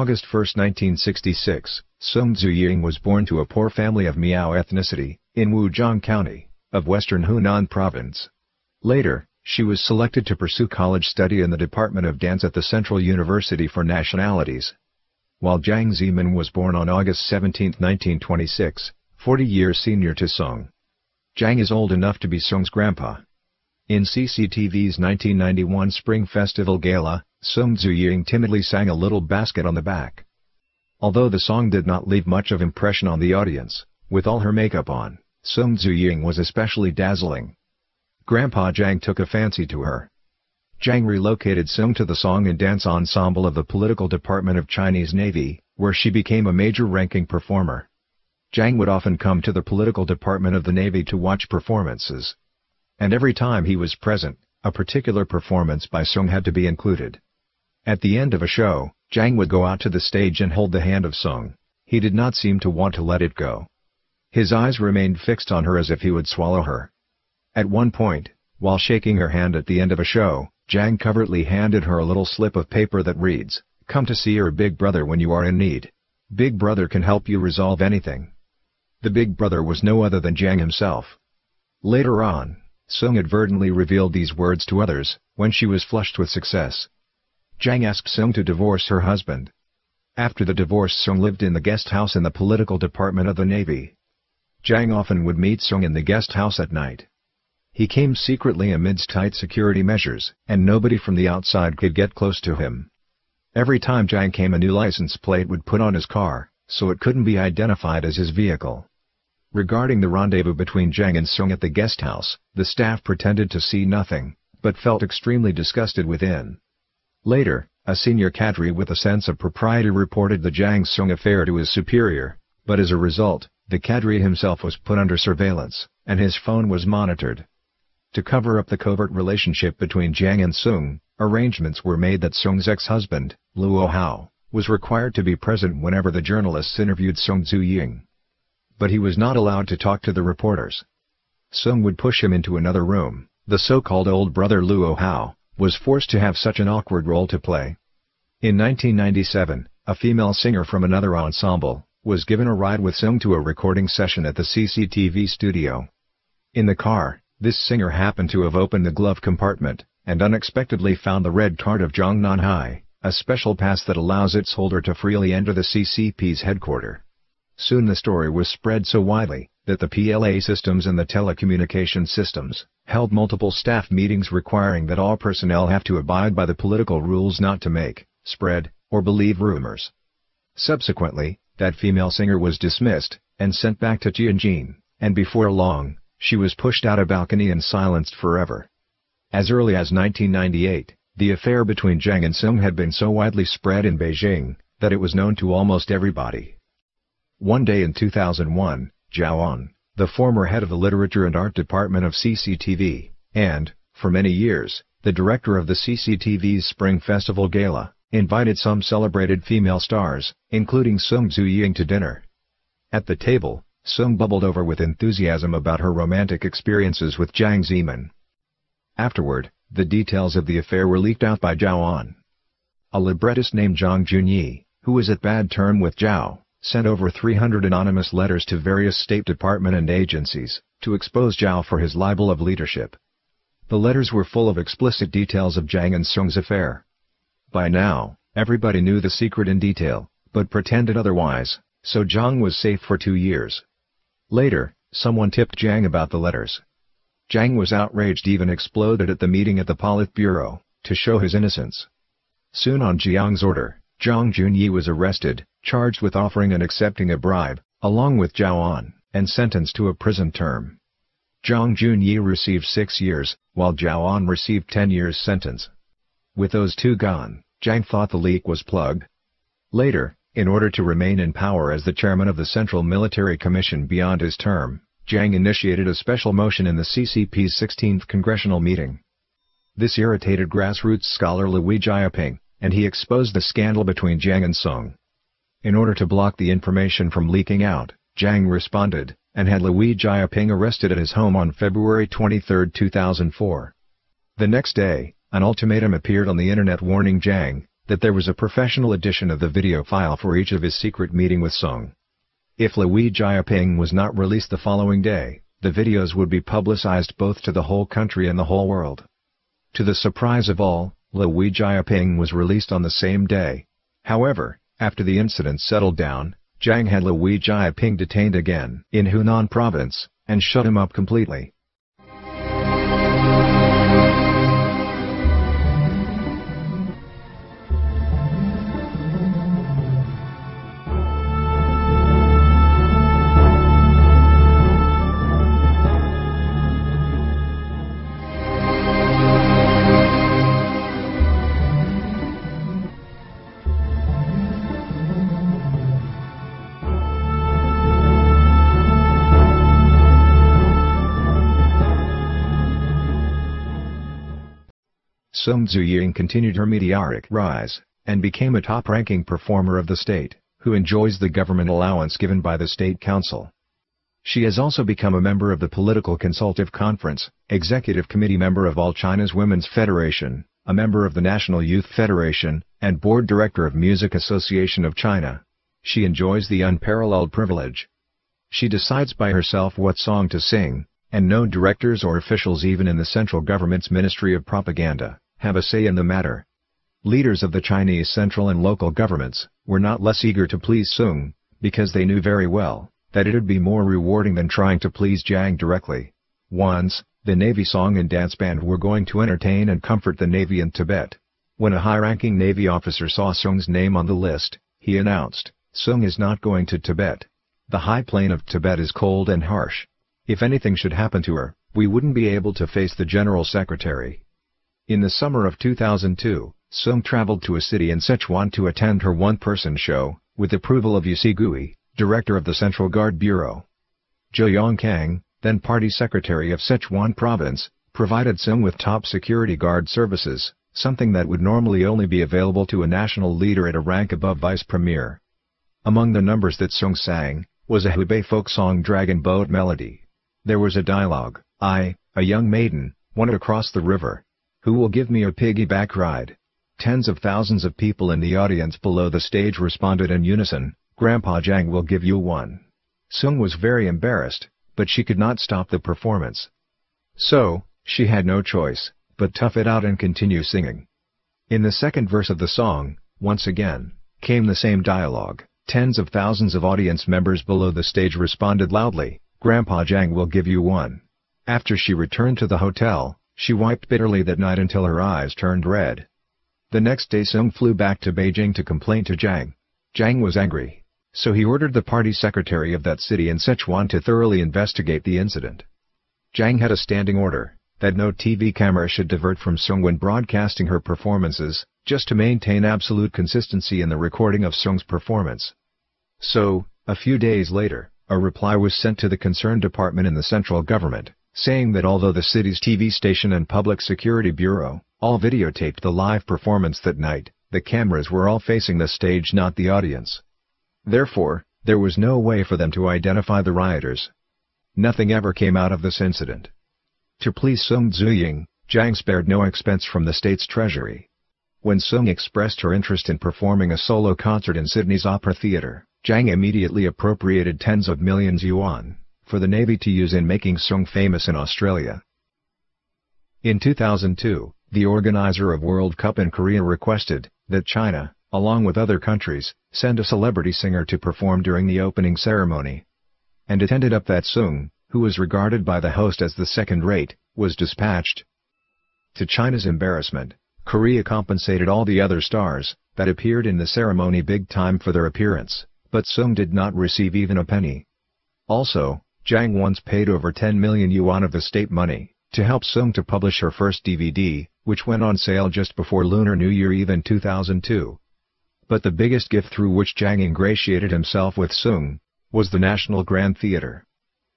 August 1, 1966, Sung Zuying was born to a poor family of Miao ethnicity, in Wujiang County, of western Hunan Province. Later, she was selected to pursue college study in the Department of Dance at the Central University for Nationalities. While Jiang Zemin was born on August 17, 1926, 40 years senior to Sung. Jiang is old enough to be Sung's grandpa. In CCTV's 1991 Spring Festival Gala, Sung Zuying timidly sang a little basket on the back. Although the song did not leave much of impression on the audience, with all her makeup on, Sung Zuying was especially dazzling. Grandpa Jiang took a fancy to her. Jiang relocated Sung to the song and dance ensemble of the political department of Chinese Navy, where she became a major ranking performer. Jiang would often come to the political department of the Navy to watch performances. And every time he was present, a particular performance by Sung had to be included. At the end of a show, Jiang would go out to the stage and hold the hand of Sung. He did not seem to want to let it go. His eyes remained fixed on her as if he would swallow her. At one point, while shaking her hand at the end of a show, Jiang covertly handed her a little slip of paper that reads, Come to see your big brother when you are in need. Big brother can help you resolve anything. The big brother was no other than Jiang himself. Later on, Sung inadvertently revealed these words to others, when she was flushed with success. Jiang asked Sung to divorce her husband. After the divorce Sung lived in the guest house in the political department of the Navy. Jiang often would meet Sung in the guest house at night. He came secretly amidst tight security measures, and nobody from the outside could get close to him. Every time Jiang came a new license plate would put on his car, so it couldn't be identified as his vehicle. Regarding the rendezvous between Jiang and Sung at the guest house, the staff pretended to see nothing, but felt extremely disgusted within. Later, a senior cadre with a sense of propriety reported the Jiang Sung affair to his superior, but as a result, the cadre himself was put under surveillance, and his phone was monitored. To cover up the covert relationship between Jiang and Sung, arrangements were made that Sung's ex-husband, Luo Hao, was required to be present whenever the journalists interviewed Sung Zuying. But he was not allowed to talk to the reporters. Sung would push him into another room, the so-called old brother Luo Hao, was forced to have such an awkward role to play. In 1997, a female singer from another ensemble, was given a ride with Sung to a recording session at the CCTV studio. In the car, this singer happened to have opened the glove compartment, and unexpectedly found the red card of Zhongnanhai, a special pass that allows its holder to freely enter the CCP's headquarters. Soon the story was spread so widely, that the PLA systems and the telecommunication systems, held multiple staff meetings requiring that all personnel have to abide by the political rules not to make, spread, or believe rumors. Subsequently, that female singer was dismissed, and sent back to Tianjin, and before long, she was pushed out a balcony and silenced forever. As early as 1998, the affair between Jiang and Sung had been so widely spread in Beijing, that it was known to almost everybody. One day in 2001, Zhao An, the former head of the Literature and Art Department of CCTV, and, for many years, the director of the CCTV's Spring Festival Gala, invited some celebrated female stars, including Sung Zuying to dinner. At the table, Sung bubbled over with enthusiasm about her romantic experiences with Jiang Zemin. Afterward, the details of the affair were leaked out by Zhao An. A librettist named Zhang Junyi, who was at bad term with Zhao, sent over 300 anonymous letters to various State Department and agencies, to expose Zhao for his libel of leadership. The letters were full of explicit details of Jiang and Sung's affair. By now, everybody knew the secret in detail, but pretended otherwise, so Zhang was safe for two years. Later, someone tipped Jiang about the letters. Jiang was outraged even exploded at the meeting at the Politburo, to show his innocence. Soon on Jiang's order, Zhang Junyi was arrested, charged with offering and accepting a bribe, along with Zhao An, and sentenced to a prison term. Zhang Junyi received six years, while Zhao An received ten years sentence. With those two gone, Jiang thought the leak was plugged. Later, in order to remain in power as the chairman of the Central Military Commission beyond his term, Jiang initiated a special motion in the CCP's 16th congressional meeting. This irritated grassroots scholar Lui Jiaping, and he exposed the scandal between Jiang and Song. In order to block the information from leaking out, Jiang responded, and had Lui Jiaping arrested at his home on February 23, 2004. The next day, an ultimatum appeared on the internet warning Jiang, that there was a professional edition of the video file for each of his secret meeting with Song. If Lui Jiaping was not released the following day, the videos would be publicized both to the whole country and the whole world. To the surprise of all, Lui Jiaping was released on the same day. However, after the incident settled down, Jiang had Lui Jiaping detained again in Hunan province, and shut him up completely. Sung Zuying continued her meteoric rise, and became a top-ranking performer of the state, who enjoys the government allowance given by the State Council. She has also become a member of the Political Consultative Conference, executive committee member of All China's Women's Federation, a member of the National Youth Federation, and board director of Music Association of China. She enjoys the unparalleled privilege. She decides by herself what song to sing, and no directors or officials even in the central government's Ministry of Propaganda have a say in the matter. Leaders of the Chinese central and local governments were not less eager to please Sung, because they knew very well that it would be more rewarding than trying to please Jiang directly. Once, the Navy Song and Dance Band were going to entertain and comfort the Navy in Tibet. When a high-ranking Navy officer saw Sung's name on the list, he announced, Sung is not going to Tibet. The high plain of Tibet is cold and harsh. If anything should happen to her, we wouldn't be able to face the General Secretary. In the summer of 2002, Sung traveled to a city in Sichuan to attend her one-person show, with approval of Yu Gui, director of the Central Guard Bureau. Zhou Yongkang, then party secretary of Sichuan province, provided Sung with top security guard services, something that would normally only be available to a national leader at a rank above vice premier. Among the numbers that Sung sang, was a Hubei folk song Dragon Boat Melody. There was a dialogue, I, a young maiden, wanted to cross the river, who will give me a piggyback ride? Tens of thousands of people in the audience below the stage responded in unison, Grandpa Jiang will give you one. Sung was very embarrassed, but she could not stop the performance. So, she had no choice, but tough it out and continue singing. In the second verse of the song, once again, came the same dialogue. Tens of thousands of audience members below the stage responded loudly, Grandpa Jiang will give you one. After she returned to the hotel, she wiped bitterly that night until her eyes turned red. The next day Sung flew back to Beijing to complain to Jiang. Jiang was angry, so he ordered the party secretary of that city in Sichuan to thoroughly investigate the incident. Jiang had a standing order, that no TV camera should divert from Sung when broadcasting her performances, just to maintain absolute consistency in the recording of Sung's performance. So, a few days later, a reply was sent to the concerned department in the central government, saying that although the city's TV station and Public Security Bureau all videotaped the live performance that night, the cameras were all facing the stage not the audience. Therefore, there was no way for them to identify the rioters. Nothing ever came out of this incident. To please Sung Zuying, Jiang spared no expense from the state's treasury. When Sung expressed her interest in performing a solo concert in Sydney's Opera Theatre, Jiang immediately appropriated tens of millions yuan for the Navy to use in making Sung famous in Australia. In 2002, the organizer of World Cup in Korea requested that China, along with other countries, send a celebrity singer to perform during the opening ceremony. And it ended up that Sung, who was regarded by the host as the second-rate, was dispatched. To China's embarrassment, Korea compensated all the other stars that appeared in the ceremony big time for their appearance, but Sung did not receive even a penny. Also, Jiang once paid over 10 million yuan of the state money to help Sung to publish her first DVD, which went on sale just before Lunar New Year Eve in 2002. But the biggest gift through which Jiang ingratiated himself with Sung was the National Grand Theater.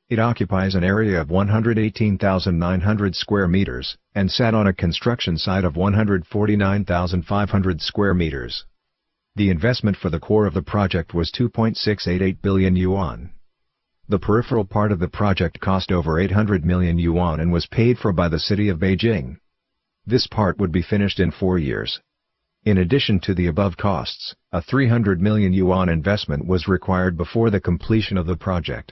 It occupies an area of 118,900 square meters and sat on a construction site of 149,500 square meters. The investment for the core of the project was 2.688 billion yuan. The peripheral part of the project cost over 800 million yuan and was paid for by the city of Beijing. This part would be finished in four years. In addition to the above costs, a 300 million yuan investment was required before the completion of the project.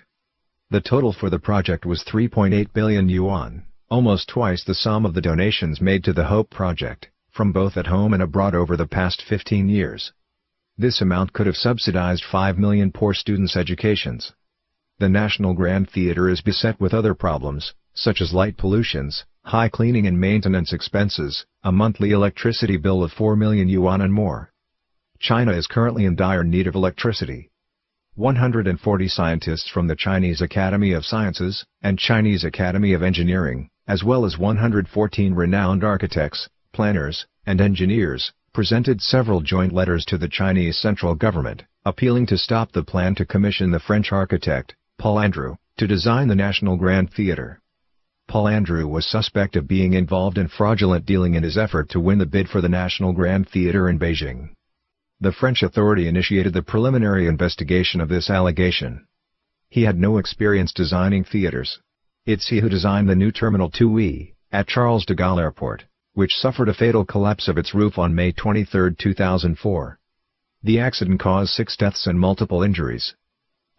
The total for the project was 3.8 billion yuan, almost twice the sum of the donations made to the HOPE project, from both at home and abroad over the past 15 years. This amount could have subsidized 5 million poor students' educations. The National Grand Theatre is beset with other problems, such as light pollutions, high cleaning and maintenance expenses, a monthly electricity bill of 4 million yuan and more. China is currently in dire need of electricity. 140 scientists from the Chinese Academy of Sciences and Chinese Academy of Engineering, as well as 114 renowned architects, planners, and engineers, presented several joint letters to the Chinese central government, appealing to stop the plan to commission the French architect, Paul Andreu, to design the National Grand Theatre. Paul Andreu was suspect of being involved in fraudulent dealing in his effort to win the bid for the National Grand Theatre in Beijing. The French authority initiated the preliminary investigation of this allegation. He had no experience designing theaters. It's he who designed the new Terminal 2E, at Charles de Gaulle Airport, which suffered a fatal collapse of its roof on May 23, 2004. The accident caused six deaths and multiple injuries.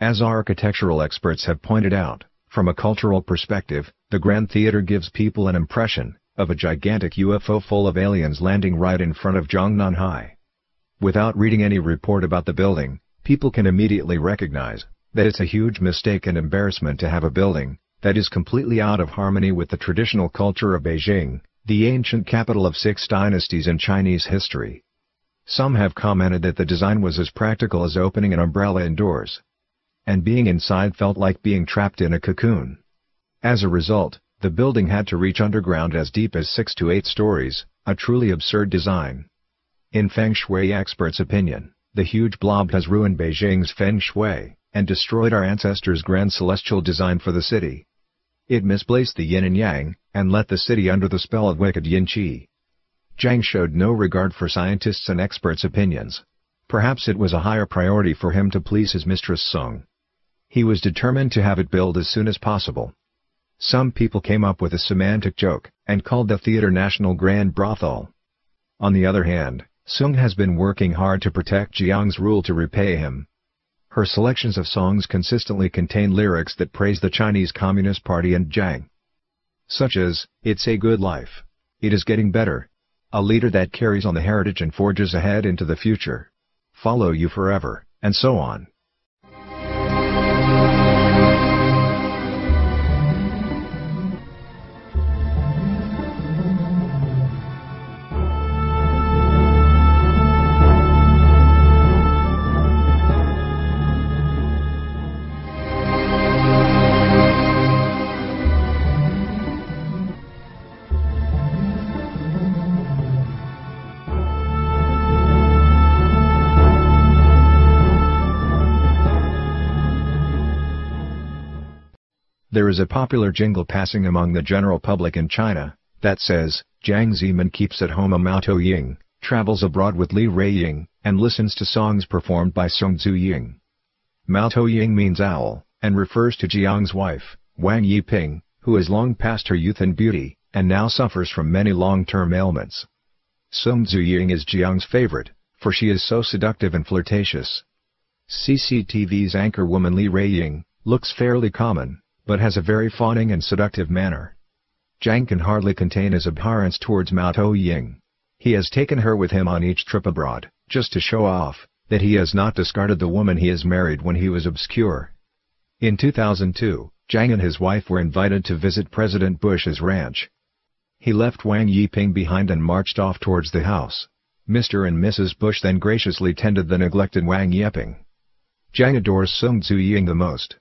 As architectural experts have pointed out, from a cultural perspective, the Grand Theater gives people an impression of a gigantic UFO full of aliens landing right in front of Zhongnanhai. Without reading any report about the building, people can immediately recognize that it's a huge mistake and embarrassment to have a building that is completely out of harmony with the traditional culture of Beijing, the ancient capital of six dynasties in Chinese history. Some have commented that the design was as practical as opening an umbrella indoors and being inside felt like being trapped in a cocoon. As a result, the building had to reach underground as deep as 6 to 8 stories, a truly absurd design. In Feng Shui experts' opinion, the huge blob has ruined Beijing's Feng Shui, and destroyed our ancestors' grand celestial design for the city. It misplaced the yin and yang, and let the city under the spell of wicked yin qi. Jiang showed no regard for scientists' and experts' opinions. Perhaps it was a higher priority for him to please his mistress Song. He was determined to have it built as soon as possible. Some people came up with a semantic joke, and called the theater National Grand Brothel. On the other hand, Sung has been working hard to protect Jiang's rule to repay him. Her selections of songs consistently contain lyrics that praise the Chinese Communist Party and Jiang. Such as, It's a Good Life. It is Getting Better. A leader that carries on the heritage and forges ahead into the future. Follow you forever, and so on. There is a popular jingle passing among the general public in China, that says, Jiang Zemin keeps at home a Mao Ying, travels abroad with Li Ruiying, and listens to songs performed by Song Zuying. Mao Ying means owl, and refers to Jiang's wife, Wang Yiping, who has long passed her youth and beauty, and now suffers from many long-term ailments. Song Zuying is Jiang's favorite, for she is so seductive and flirtatious. CCTV's anchor woman Li Ruiying, looks fairly common, but has a very fawning and seductive manner. Jiang can hardly contain his abhorrence towards Mao To Ying. He has taken her with him on each trip abroad, just to show off, that he has not discarded the woman he has married when he was obscure. In 2002, Jiang and his wife were invited to visit President Bush's ranch. He left Wang Yiping behind and marched off towards the house. Mr. and Mrs. Bush then graciously tended the neglected Wang Yiping. Jiang adores Sung Zuying the most.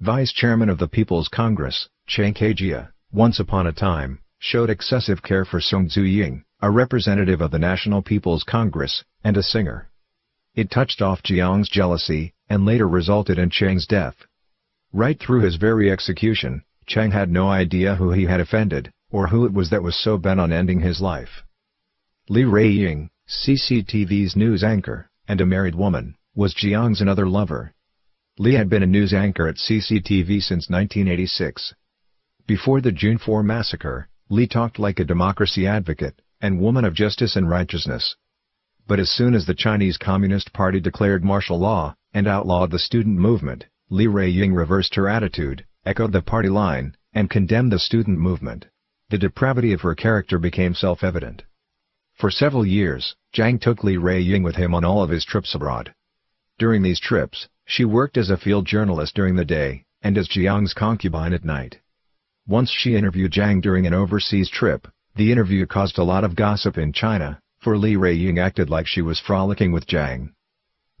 Vice Chairman of the People's Congress, Cheng Kejie, once upon a time, showed excessive care for Song Zuying, a representative of the National People's Congress, and a singer. It touched off Jiang's jealousy, and later resulted in Cheng's death. Right through his very execution, Cheng had no idea who he had offended, or who it was that was so bent on ending his life. Li Ruiying, CCTV's news anchor, and a married woman, was Jiang's another lover. Li had been a news anchor at CCTV since 1986. Before the June 4 massacre, Li talked like a democracy advocate, and woman of justice and righteousness. but as soon as the Chinese Communist Party declared martial law, and outlawed the student movement, Li Ruiying reversed her attitude, echoed the party line, and condemned the student movement. The depravity of her character became self-evident. For several years, Jiang took Li Ruiying with him on all of his trips abroad. During these trips, she worked as a field journalist during the day, and as Jiang's concubine at night. Once she interviewed Jiang during an overseas trip, the interview caused a lot of gossip in China, for Li Ruiying acted like she was frolicking with Jiang.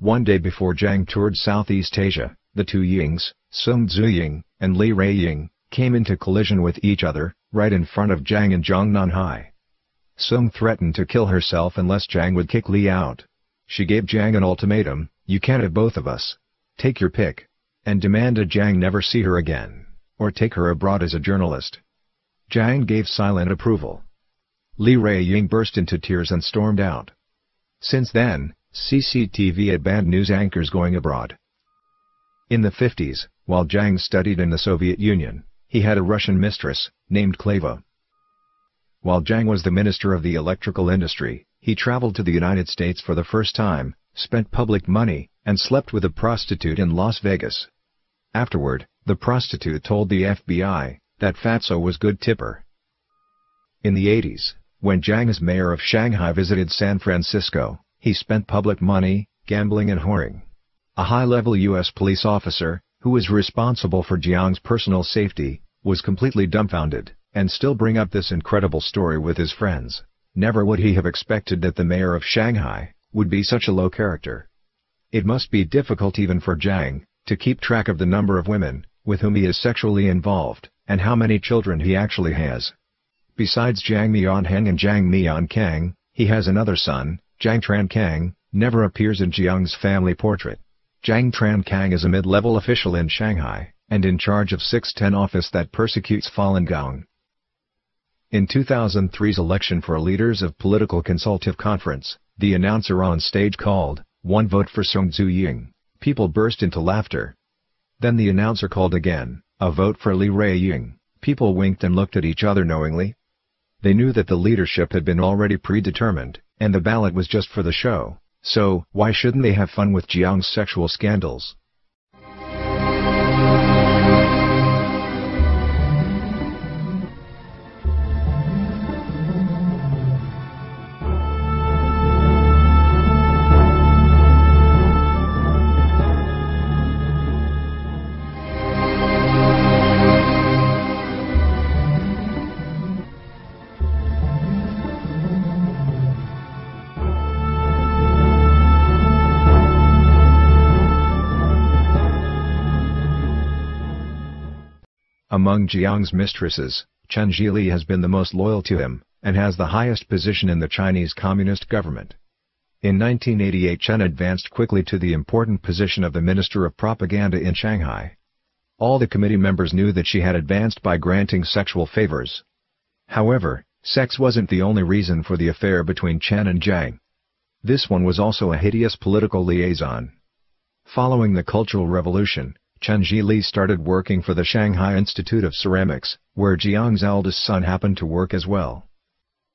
One day before Jiang toured Southeast Asia, the two Yings, Song Zuying, and Li Ruiying, came into collision with each other, right in front of Jiang and Zhongnanhai. Song threatened to kill herself unless Jiang would kick Li out. She gave Jiang an ultimatum, you can't have both of us. Take your pick. And demand demanded Jiang never see her again, or take her abroad as a journalist. Jiang gave silent approval. Li Ruiying burst into tears and stormed out. Since then, CCTV had banned news anchors going abroad. In the 50s, while Jiang studied in the Soviet Union, he had a Russian mistress, named Kleva. While Jiang was the minister of the electrical industry, he traveled to the United States for the first time, spent public money, and slept with a prostitute in Las Vegas. Afterward, the prostitute told the FBI that Fatso was good tipper. In the 80s, when Jiang as mayor of Shanghai visited San Francisco, he spent public money, gambling and whoring. A high-level U.S. police officer, who was responsible for Jiang's personal safety, was completely dumbfounded, and still bring up this incredible story with his friends. Never would he have expected that the mayor of Shanghai would be such a low character. It must be difficult even for Jiang to keep track of the number of women with whom he is sexually involved, and how many children he actually has. Besides Jiang Mianheng and Jiang Miankang, he has another son, Jiang Trankang, never appears in Jiang's family portrait. Jiang Trankang is a mid-level official in Shanghai, and in charge of 610 office that persecutes Falun Gong. In 2003's election for leaders of political consultative conference, the announcer on stage called, one vote for Song Zuying. People burst into laughter. Then the announcer called again, a vote for Li Ruiying. People winked and looked at each other knowingly. They knew that the leadership had been already predetermined, and the ballot was just for the show, so why shouldn't they have fun with Jiang's sexual scandals? Among Jiang's mistresses, Chen Zhili has been the most loyal to him, and has the highest position in the Chinese Communist government. In 1988 Chen advanced quickly to the important position of the Minister of Propaganda in Shanghai. All the committee members knew that she had advanced by granting sexual favors. However, sex wasn't the only reason for the affair between Chen and Jiang. This one was also a hideous political liaison. Following the Cultural Revolution, Chen Zhili started working for the Shanghai Institute of Ceramics, where Jiang's eldest son happened to work as well.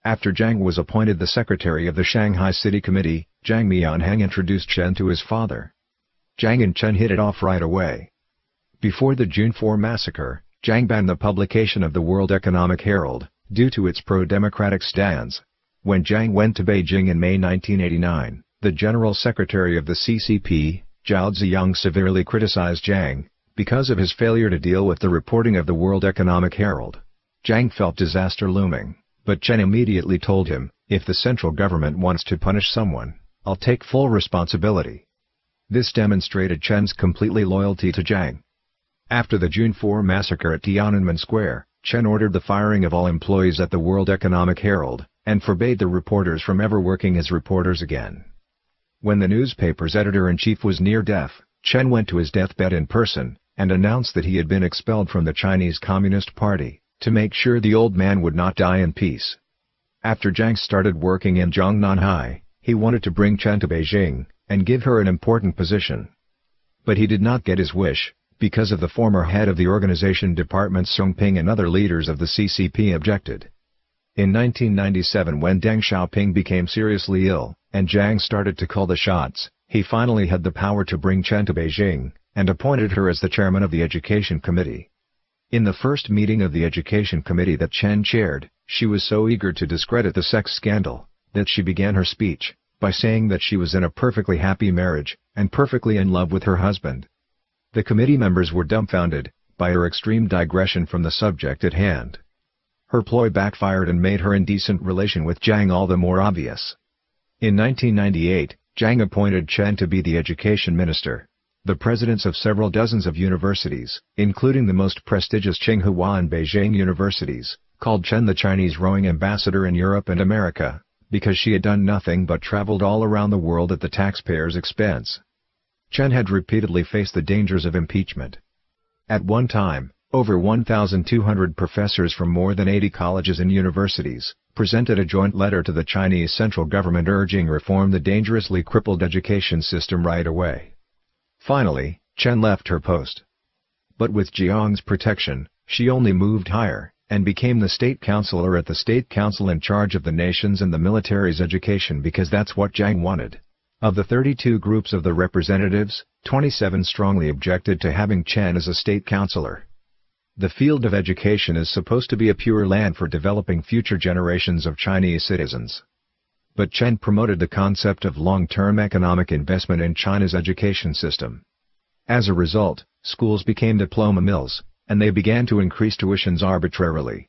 After Jiang was appointed the secretary of the Shanghai City Committee, Jiang Mianheng introduced Chen to his father. Jiang and Chen hit it off right away. Before the June 4 massacre, Jiang banned the publication of the World Economic Herald, due to its pro-democratic stance. When Jiang went to Beijing in May 1989, the General Secretary of the CCP, Zhao Ziyang severely criticized Jiang, because of his failure to deal with the reporting of the World Economic Herald. Jiang felt disaster looming, but Chen immediately told him, if the central government wants to punish someone, I'll take full responsibility. This demonstrated Chen's completely loyalty to Jiang. After the June 4 massacre at Tiananmen Square, Chen ordered the firing of all employees at the World Economic Herald, and forbade the reporters from ever working as reporters again. When the newspaper's editor-in-chief was near death, Chen went to his deathbed in person, and announced that he had been expelled from the Chinese Communist Party, to make sure the old man would not die in peace. After Jiang started working in Zhongnanhai, he wanted to bring Chen to Beijing, and give her an important position. But he did not get his wish, because of the former head of the organization department Song Ping and other leaders of the CCP objected. In 1997 when Deng Xiaoping became seriously ill, and Jiang started to call the shots, he finally had the power to bring Chen to Beijing, and appointed her as the chairman of the Education Committee. In the first meeting of the Education Committee that Chen chaired, she was so eager to discredit the sex scandal, that she began her speech, by saying that she was in a perfectly happy marriage, and perfectly in love with her husband. The committee members were dumbfounded, by her extreme digression from the subject at hand. Her ploy backfired and made her indecent relation with Jiang all the more obvious. In 1998, Jiang appointed Chen to be the education minister. The presidents of several dozens of universities, including the most prestigious Tsinghua and Beijing universities, called Chen the Chinese rowing ambassador in Europe and America, because she had done nothing but traveled all around the world at the taxpayers' expense. Chen had repeatedly faced the dangers of impeachment. At one time, over 1,200 professors from more than 80 colleges and universities, presented a joint letter to the Chinese central government urging reform the dangerously crippled education system right away. Finally, Chen left her post. But with Jiang's protection, she only moved higher, and became the state counselor at the state council in charge of the nation's and the military's education because that's what Jiang wanted. Of the 32 groups of the representatives, 27 strongly objected to having Chen as a state counselor. The field of education is supposed to be a pure land for developing future generations of Chinese citizens. But Chen promoted the concept of long-term economic investment in China's education system. As a result, schools became diploma mills, and they began to increase tuitions arbitrarily.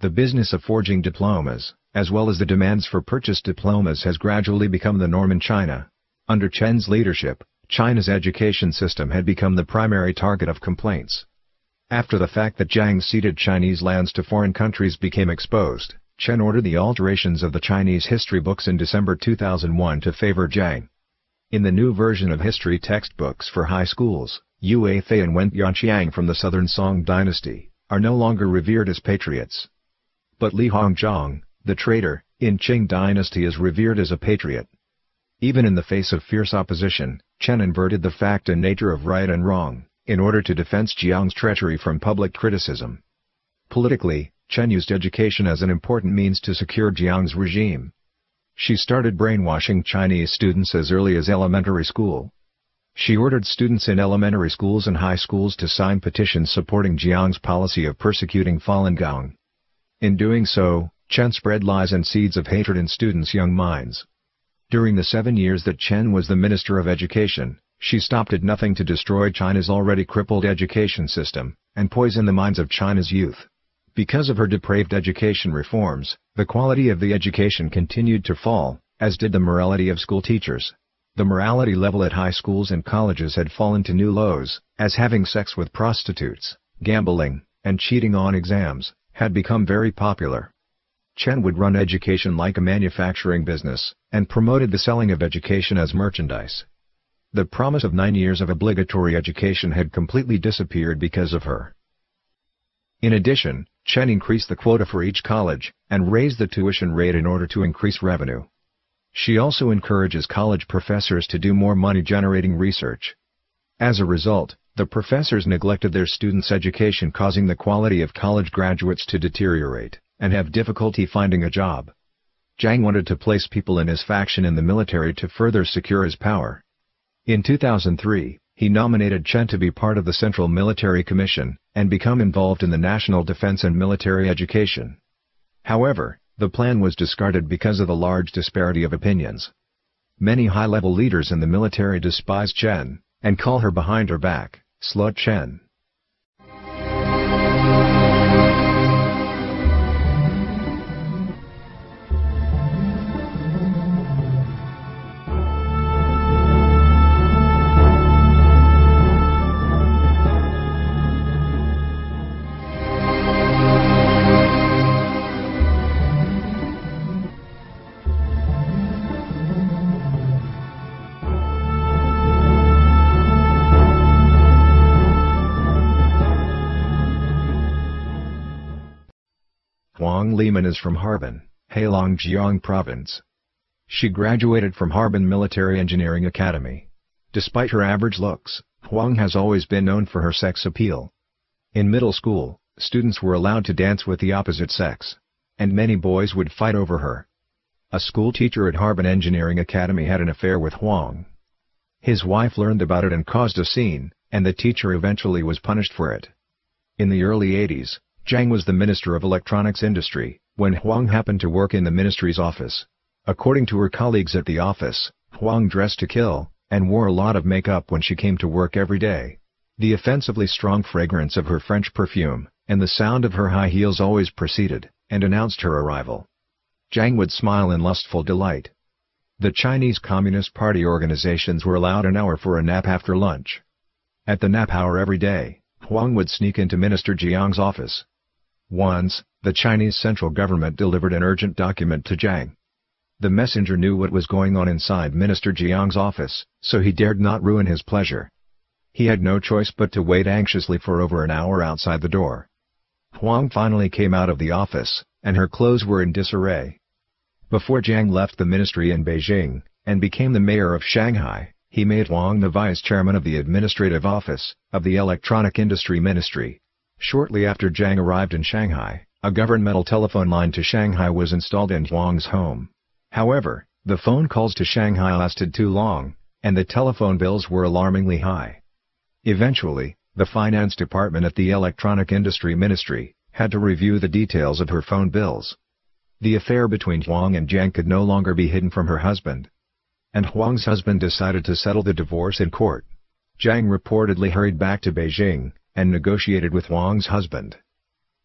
The business of forging diplomas, as well as the demands for purchased diplomas has gradually become the norm in China. Under Chen's leadership, China's education system had become the primary target of complaints. After the fact that Jiang ceded Chinese lands to foreign countries became exposed, Chen ordered the alterations of the Chinese history books in December 2001 to favor Jiang. In the new version of history textbooks for high schools, Yue Fei and Wen Tianxiang from the Southern Song dynasty, are no longer revered as patriots. But Li Hongzhang, the traitor, in Qing dynasty is revered as a patriot. Even in the face of fierce opposition, Chen inverted the fact and nature of right and wrong in order to defense Jiang's treachery from public criticism. Politically, Chen used education as an important means to secure Jiang's regime. She started brainwashing Chinese students as early as elementary school. She ordered students in elementary schools and high schools to sign petitions supporting Jiang's policy of persecuting Falun Gong. In doing so, Chen spread lies and seeds of hatred in students' young minds. During the seven years that Chen was the Minister of Education, she stopped at nothing to destroy China's already crippled education system, and poison the minds of China's youth. Because of her depraved education reforms, the quality of the education continued to fall, as did the morality of school teachers. The morality level at high schools and colleges had fallen to new lows, as having sex with prostitutes, gambling, and cheating on exams, had become very popular. Chen would run education like a manufacturing business, and promoted the selling of education as merchandise. The promise of nine years of obligatory education had completely disappeared because of her. In addition, Chen increased the quota for each college, and raised the tuition rate in order to increase revenue. She also encourages college professors to do more money-generating research. As a result, the professors neglected their students' education causing the quality of college graduates to deteriorate, and have difficulty finding a job. Jiang wanted to place people in his faction in the military to further secure his power. In 2003, he nominated Chen to be part of the Central Military Commission, and become involved in the national defense and military education. However, the plan was discarded because of the large disparity of opinions. Many high-level leaders in the military despise Chen, and call her behind her back, Slut Chen. Liman is from Harbin, Heilongjiang Province. She graduated from Harbin Military Engineering Academy. Despite her average looks, Huang has always been known for her sex appeal. In middle school, students were allowed to dance with the opposite sex. and many boys would fight over her. A school teacher at Harbin Engineering Academy had an affair with Huang. His wife learned about it and caused a scene, and the teacher eventually was punished for it. In the early 80s, Jiang was the Minister of Electronics Industry, when Huang happened to work in the ministry's office. According to her colleagues at the office, Huang dressed to kill, and wore a lot of makeup when she came to work every day. The offensively strong fragrance of her French perfume, and the sound of her high heels always preceded, and announced her arrival. Jiang would smile in lustful delight. The Chinese Communist Party organizations were allowed an hour for a nap after lunch. At the nap hour every day, Huang would sneak into Minister Jiang's office. Once, the Chinese central government delivered an urgent document to Jiang. The messenger knew what was going on inside Minister Jiang's office, so he dared not ruin his pleasure. He had no choice but to wait anxiously for over an hour outside the door. Huang finally came out of the office, and her clothes were in disarray. Before Jiang left the ministry in Beijing, and became the mayor of Shanghai, he made Huang the vice chairman of the administrative office, of the electronic industry ministry. Shortly after Jiang arrived in Shanghai, a governmental telephone line to Shanghai was installed in Huang's home. However, the phone calls to Shanghai lasted too long, and the telephone bills were alarmingly high. Eventually, the finance department at the Electronic Industry Ministry had to review the details of her phone bills. The affair between Huang and Jiang could no longer be hidden from her husband. And Huang's husband decided to settle the divorce in court. Jiang reportedly hurried back to Beijing, and negotiated with Huang's husband.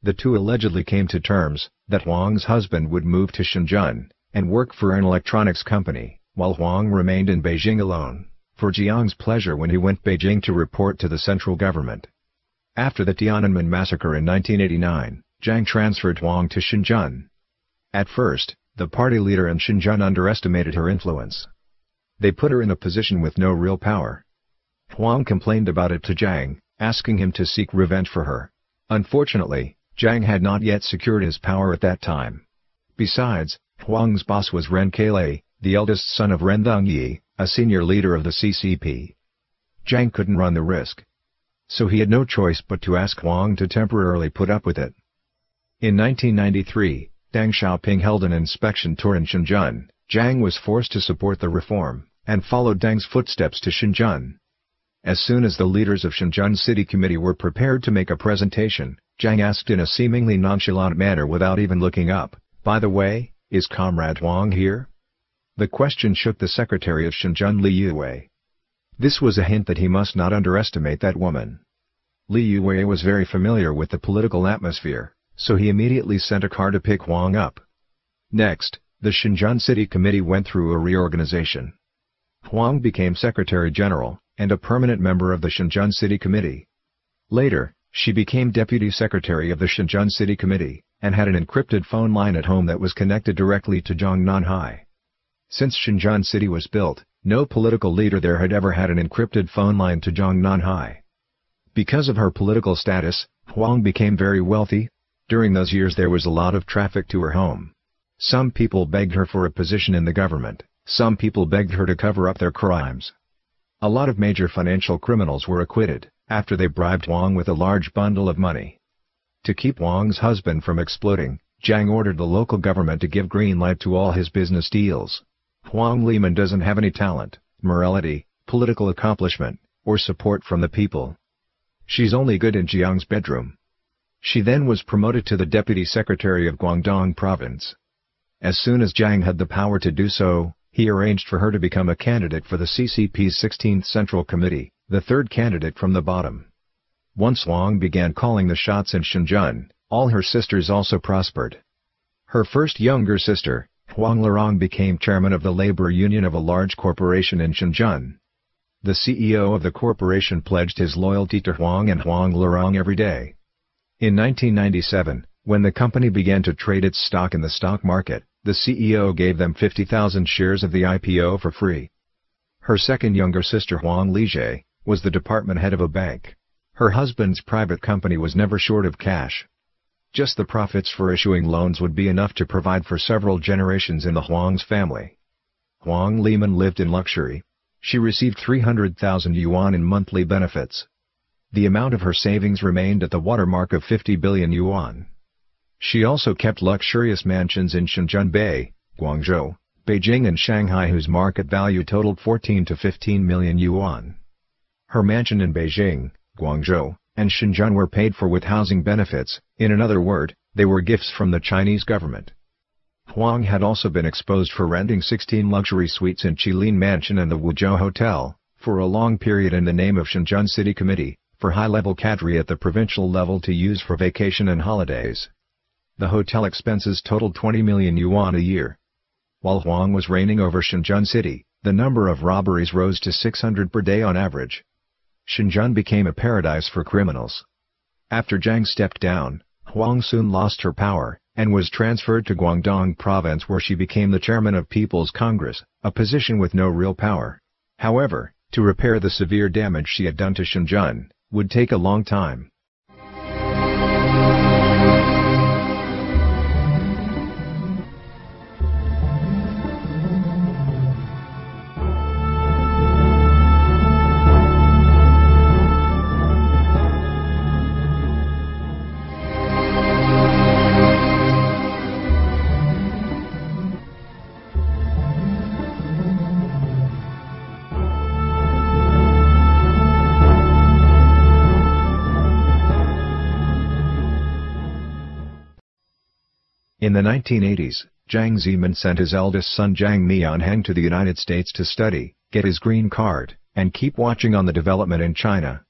The two allegedly came to terms, that Huang's husband would move to Shenzhen, and work for an electronics company, while Huang remained in Beijing alone, for Jiang's pleasure when he went Beijing to report to the central government. After the Tiananmen massacre in 1989, Jiang transferred Huang to Shenzhen. At first, the party leader in Shenzhen underestimated her influence. They put her in a position with no real power. Huang complained about it to Jiang, asking him to seek revenge for her. Unfortunately, Jiang had not yet secured his power at that time. Besides, Huang's boss was Ren Kailai, the eldest son of Ren Zhongyi, a senior leader of the CCP. Jiang couldn't run the risk. So he had no choice but to ask Huang to temporarily put up with it. In 1993, Deng Xiaoping held an inspection tour in Shenzhen, Jiang was forced to support the reform, and followed Deng's footsteps to Shenzhen. As soon as the leaders of Shenzhen City Committee were prepared to make a presentation, Jiang asked in a seemingly nonchalant manner without even looking up, By the way, is Comrade Huang here? The question shook the secretary of Shenzhen Li Yuwei. This was a hint that he must not underestimate that woman. Li Yuwei was very familiar with the political atmosphere, so he immediately sent a car to pick Huang up. Next, the Shenzhen City Committee went through a reorganization. Huang became Secretary General, and a permanent member of the Shenzhen City Committee. Later, she became Deputy Secretary of the Shenzhen City Committee, and had an encrypted phone line at home that was connected directly to Zhongnanhai. Since Shenzhen City was built, no political leader there had ever had an encrypted phone line to Zhongnanhai. Because of her political status, Huang became very wealthy, during those years there was a lot of traffic to her home. Some people begged her for a position in the government, some people begged her to cover up their crimes. A lot of major financial criminals were acquitted, after they bribed Huang with a large bundle of money. To keep Huang's husband from exploding, Jiang ordered the local government to give green light to all his business deals. Huang Liman doesn't have any talent, morality, political accomplishment, or support from the people. She's only good in Jiang's bedroom. She then was promoted to the Deputy Secretary of Guangdong Province. As soon as Jiang had the power to do so, he arranged for her to become a candidate for the CCP's 16th Central Committee, the third candidate from the bottom. Once Huang began calling the shots in Shenzhen, all her sisters also prospered. Her first younger sister, Huang Lerong became chairman of the labor union of a large corporation in Shenzhen. The CEO of the corporation pledged his loyalty to Huang and Huang Lerong every day. In 1997, when the company began to trade its stock in the stock market, the CEO gave them 50,000 shares of the IPO for free. Her second younger sister Huang Lijie, was the department head of a bank. Her husband's private company was never short of cash. Just the profits for issuing loans would be enough to provide for several generations in the Huang's family. Huang Liman lived in luxury. She received 300,000 yuan in monthly benefits the amount of her savings remained at the watermark of 50 billion yuan. She also kept luxurious mansions in Shenzhen-Bay, Guangzhou, Beijing and Shanghai whose market value totaled 14 to 15 million yuan. Her mansion in Beijing, Guangzhou, and Shenzhen were paid for with housing benefits, in another word, they were gifts from the Chinese government. Huang had also been exposed for renting 16 luxury suites in Qilin Mansion and the Wuzhou Hotel, for a long period in the name of Shenzhen City Committee, for high-level cadre at the provincial level to use for vacation and holidays. The hotel expenses totaled 20 million yuan a year. While Huang was reigning over Shenzhen City, the number of robberies rose to 600 per day on average. Shenzhen became a paradise for criminals. After Zhang stepped down, Huang soon lost her power, and was transferred to Guangdong province where she became the chairman of People's Congress, a position with no real power. However, to repair the severe damage she had done to Shenzhen, would take a long time. In the 1980s, Jiang Zemin sent his eldest son Jiang Mianheng to the United States to study, get his green card, and keep watching on the development in China.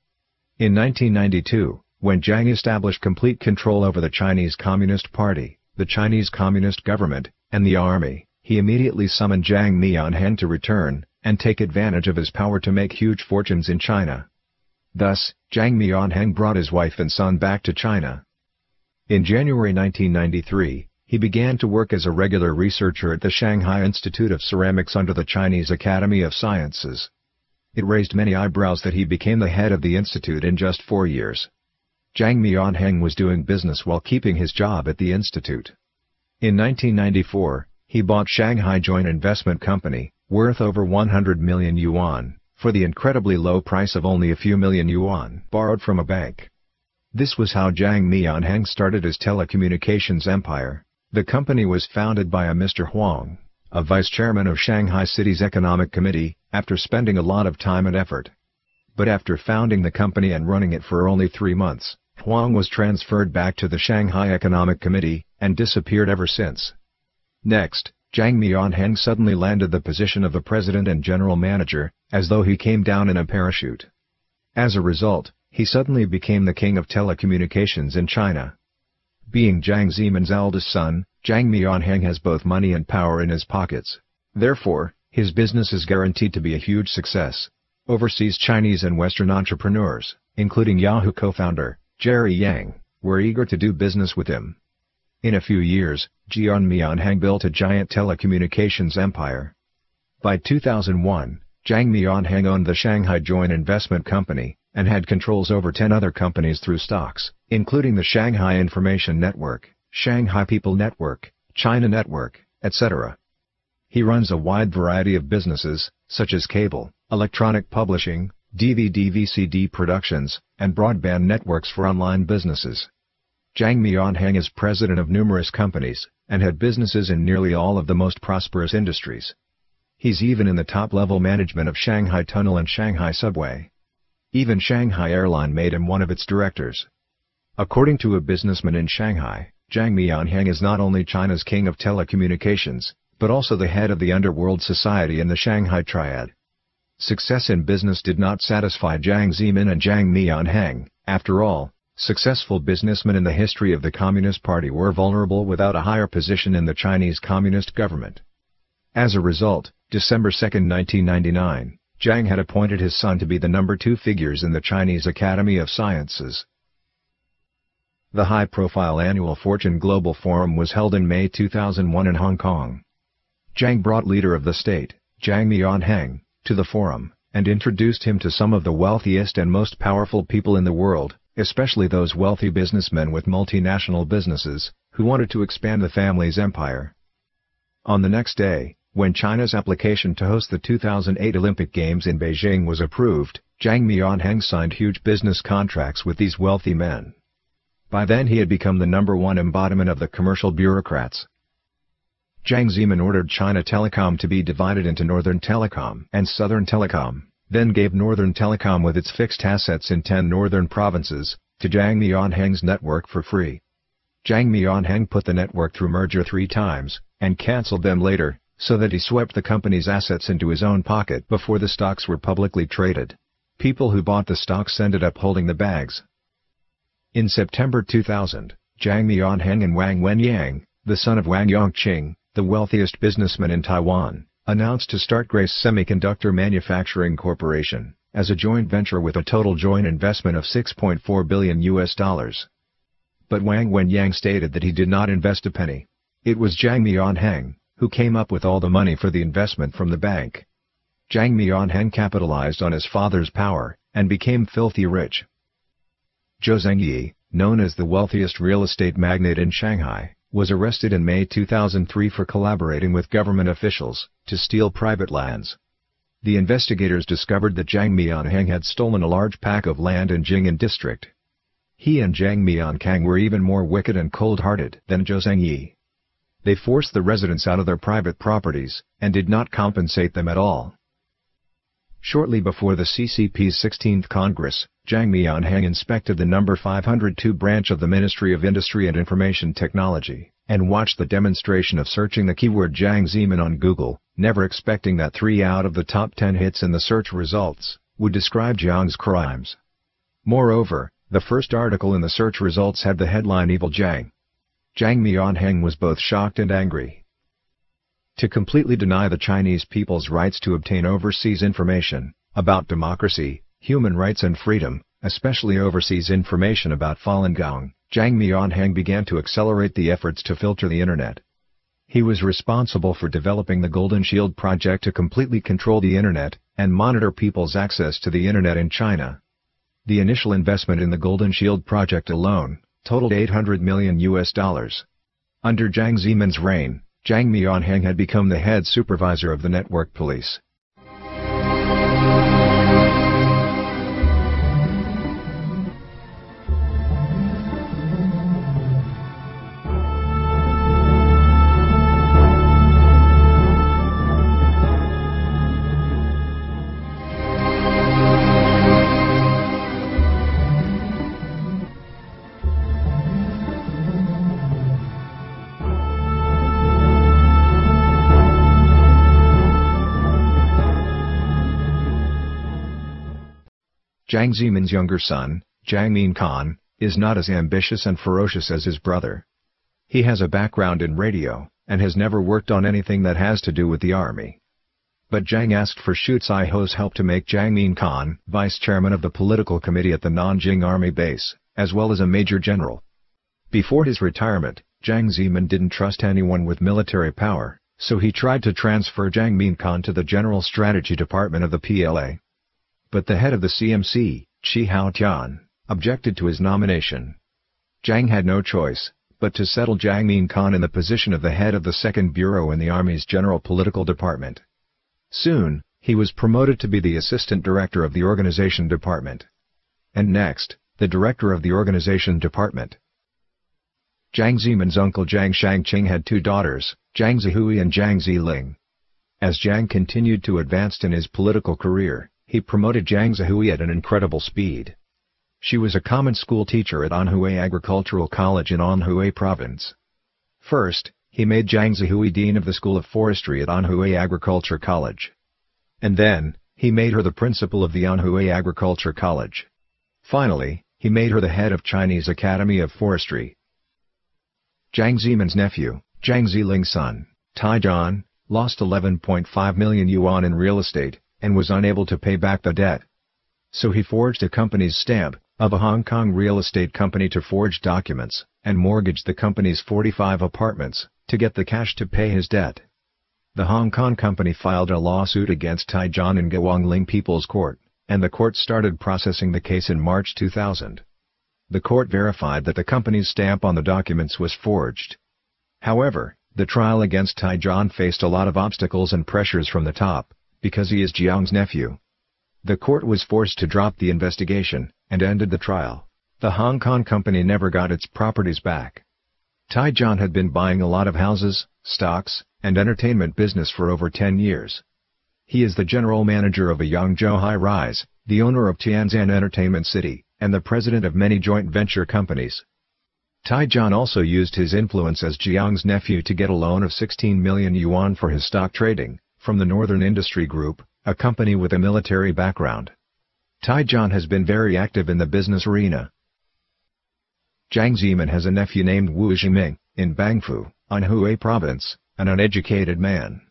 In 1992, when Jiang established complete control over the Chinese Communist Party, the Chinese Communist government, and the army, he immediately summoned Jiang Mianheng to return, and take advantage of his power to make huge fortunes in China. Thus, Jiang Mianheng brought his wife and son back to China. In January 1993, he began to work as a regular researcher at the Shanghai Institute of Ceramics under the Chinese Academy of Sciences. It raised many eyebrows that he became the head of the institute in just four years. Jiang Mianheng was doing business while keeping his job at the institute. In 1994, he bought Shanghai Joint Investment Company, worth over 100 million yuan, for the incredibly low price of only a few million yuan borrowed from a bank. This was how Jiang Mianheng started his telecommunications empire. The company was founded by a Mr. Huang, a vice chairman of Shanghai City's Economic Committee, after spending a lot of time and effort. But after founding the company and running it for only three months, Huang was transferred back to the Shanghai Economic Committee, and disappeared ever since. Next, Jiang Mianheng suddenly landed the position of the president and general manager, as though he came down in a parachute. As a result, he suddenly became the king of telecommunications in China. Being Jiang Zemin's eldest son, Jiang Mianheng has both money and power in his pockets. Therefore, his business is guaranteed to be a huge success. Overseas Chinese and Western entrepreneurs, including Yahoo co-founder, Jerry Yang, were eager to do business with him. In a few years, Jiang Mianheng built a giant telecommunications empire. By 2001, Jiang Mianheng owned the Shanghai Joint Investment Company, and had controls over 10 other companies through stocks, including the Shanghai Information Network, Shanghai People Network, China Network, etc. He runs a wide variety of businesses, such as cable, electronic publishing, DVD-VCD productions, and broadband networks for online businesses. Jiang Mianheng is president of numerous companies, and had businesses in nearly all of the most prosperous industries. He's even in the top-level management of Shanghai Tunnel and Shanghai Subway. Even Shanghai Airline made him one of its directors. According to a businessman in Shanghai, Jiang Mianheng is not only China's king of telecommunications, but also the head of the underworld society in the Shanghai Triad. Success in business did not satisfy Jiang Zemin and Jiang Mianheng, after all, successful businessmen in the history of the Communist Party were vulnerable without a higher position in the Chinese Communist government. As a result, December 2, 1999, Jiang had appointed his son to be the number two figures in the Chinese Academy of Sciences. The high-profile annual Fortune Global Forum was held in May 2001 in Hong Kong. Jiang brought leader of the state, Jiang Mianheng, to the forum, and introduced him to some of the wealthiest and most powerful people in the world, especially those wealthy businessmen with multinational businesses, who wanted to expand the family's empire. On the next day, when China's application to host the 2008 Olympic Games in Beijing was approved, Jiang Mianheng signed huge business contracts with these wealthy men. By then he had become the number one embodiment of the commercial bureaucrats. Jiang Zemin ordered China Telecom to be divided into Northern Telecom and Southern Telecom, then gave Northern Telecom with its fixed assets in 10 northern provinces, to Jiang Mianheng's network for free. Jiang Mianheng put the network through merger three times, and cancelled them later, so that he swept the company's assets into his own pocket before the stocks were publicly traded. People who bought the stocks ended up holding the bags. In September 2000, Jiang Mianheng and Wang Wenyang, the son of Wang Yongqing, the wealthiest businessman in Taiwan, announced to start Grace Semiconductor Manufacturing Corporation, as a joint venture with a total joint investment of 6.4 billion US dollars. But Wang Wenyang stated that he did not invest a penny. It was Jiang Mianheng, who came up with all the money for the investment from the bank. Jiang Mianheng capitalized on his father's power, and became filthy rich. Zhou Zhengyi, known as the wealthiest real estate magnate in Shanghai, was arrested in May 2003 for collaborating with government officials to steal private lands. The investigators discovered that Jiang Mianheng had stolen a large pack of land in Jing'an district. He and Jiang Miankang were even more wicked and cold-hearted than Zhou Zhengyi. They forced the residents out of their private properties, and did not compensate them at all. Shortly before the CCP's 16th Congress, Jiang Mianheng inspected the number 502 branch of the Ministry of Industry and Information Technology, and watched the demonstration of searching the keyword Jiang Zemin on Google, never expecting that three out of the top 10 hits in the search results would describe Jiang's crimes. Moreover, the first article in the search results had the headline Evil Jiang. Jiang Mianheng was both shocked and angry. To completely deny the Chinese people's rights to obtain overseas information about democracy, human rights and freedom, especially overseas information about Falun Gong, Jiang Mianheng began to accelerate the efforts to filter the internet. He was responsible for developing the Golden Shield project to completely control the internet and monitor people's access to the internet in China. The initial investment in the Golden Shield project alone totaled 800 million US dollars. Under Jiang Zemin's reign, Jiang Mianheng had become the head supervisor of the network police. Jiang Zemin's younger son, Jiang Miankang, is not as ambitious and ferocious as his brother. He has a background in radio, and has never worked on anything that has to do with the army. But Jiang asked for Xu Caihou's help to make Jiang Miankang vice chairman of the political committee at the Nanjing Army base, as well as a major general. Before his retirement, Jiang Zemin didn't trust anyone with military power, so he tried to transfer Jiang Miankang to the General Strategy Department of the PLA. But the head of the CMC, Chi Haotian, objected to his nomination. Jiang had no choice, but to settle Jiang Miankang in the position of the head of the second bureau in the Army's General Political Department. Soon, he was promoted to be the assistant director of the organization department. And next, the director of the organization department. Jiang Zemin's uncle Jiang Shangqing had two daughters, Jiang Zihui and Jiang Ziling. As Jiang continued to advance in his political career, he promoted Jiang Zihui at an incredible speed. She was a common school teacher at Anhui Agricultural College in Anhui Province. First, he made Jiang Zihui dean of the School of Forestry at Anhui Agriculture College. And then, he made her the principal of the Anhui Agriculture College. Finally, he made her the head of Chinese Academy of Forestry. Jiang Zemin's nephew, Jiang Ziling's son, Taijian, lost 11.5 million yuan in real estate, and was unable to pay back the debt. So he forged a company's stamp, of a Hong Kong real estate company to forge documents, and mortgaged the company's 45 apartments, to get the cash to pay his debt. The Hong Kong company filed a lawsuit against Taijian in Guangling People's Court, and the court started processing the case in March 2000. The court verified that the company's stamp on the documents was forged. However, the trial against Taijian faced a lot of obstacles and pressures from the top, because he is Jiang's nephew. The court was forced to drop the investigation, and ended the trial. the Hong Kong company never got its properties back. Tai John had been buying a lot of houses, stocks, and entertainment business for over 10 years. He is the general manager of a Yangzhou High Rise, the owner of Tianzan Entertainment City, and the president of many joint venture companies. Tai John also used his influence as Jiang's nephew to get a loan of 16 million yuan for his stock trading, from the Northern Industry Group, a company with a military background. Tai John has been very active in the business arena. Jiang Zemin has a nephew named Wu Zhiming, in Bengbu, Anhui Province, an uneducated man.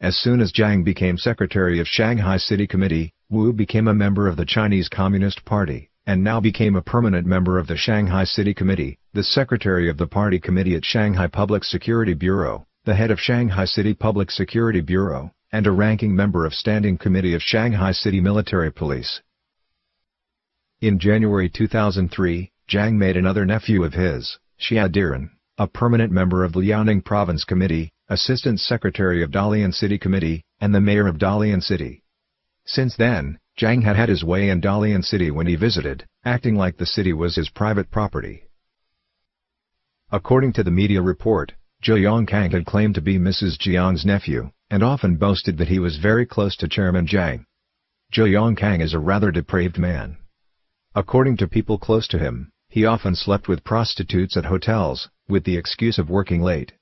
As soon as Jiang became secretary of Shanghai City Committee, Wu became a member of the Chinese Communist Party, and now became a permanent member of the Shanghai City Committee, the secretary of the party committee at Shanghai Public Security Bureau, the head of Shanghai City Public Security Bureau, and a ranking member of Standing Committee of Shanghai City Military Police. In January 2003, Jiang made another nephew of his, Xia Diren, a permanent member of the Liaoning Province Committee, Assistant Secretary of Dalian City Committee, and the Mayor of Dalian City. Since then, Jiang had had his way in Dalian City when he visited, acting like the city was his private property. According to the media report, Zhou Yongkang had claimed to be Mrs. Jiang's nephew, and often boasted that he was very close to Chairman Jiang. Zhou Yongkang is a rather depraved man. According to people close to him, he often slept with prostitutes at hotels, with the excuse of working late.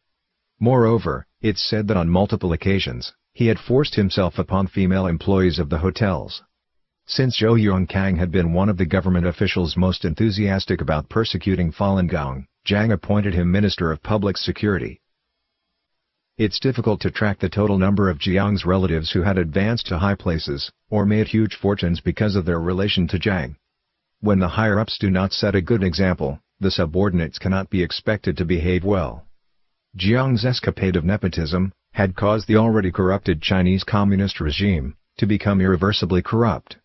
Moreover, it's said that on multiple occasions, he had forced himself upon female employees of the hotels. Since Zhou Yongkang had been one of the government officials most enthusiastic about persecuting Falun Gong, Jiang appointed him Minister of Public Security. It's difficult to track the total number of Jiang's relatives who had advanced to high places, or made huge fortunes because of their relation to Jiang. When the higher-ups do not set a good example, the subordinates cannot be expected to behave well. Jiang's escapade of nepotism, had caused the already corrupted Chinese Communist regime, to become irreversibly corrupt.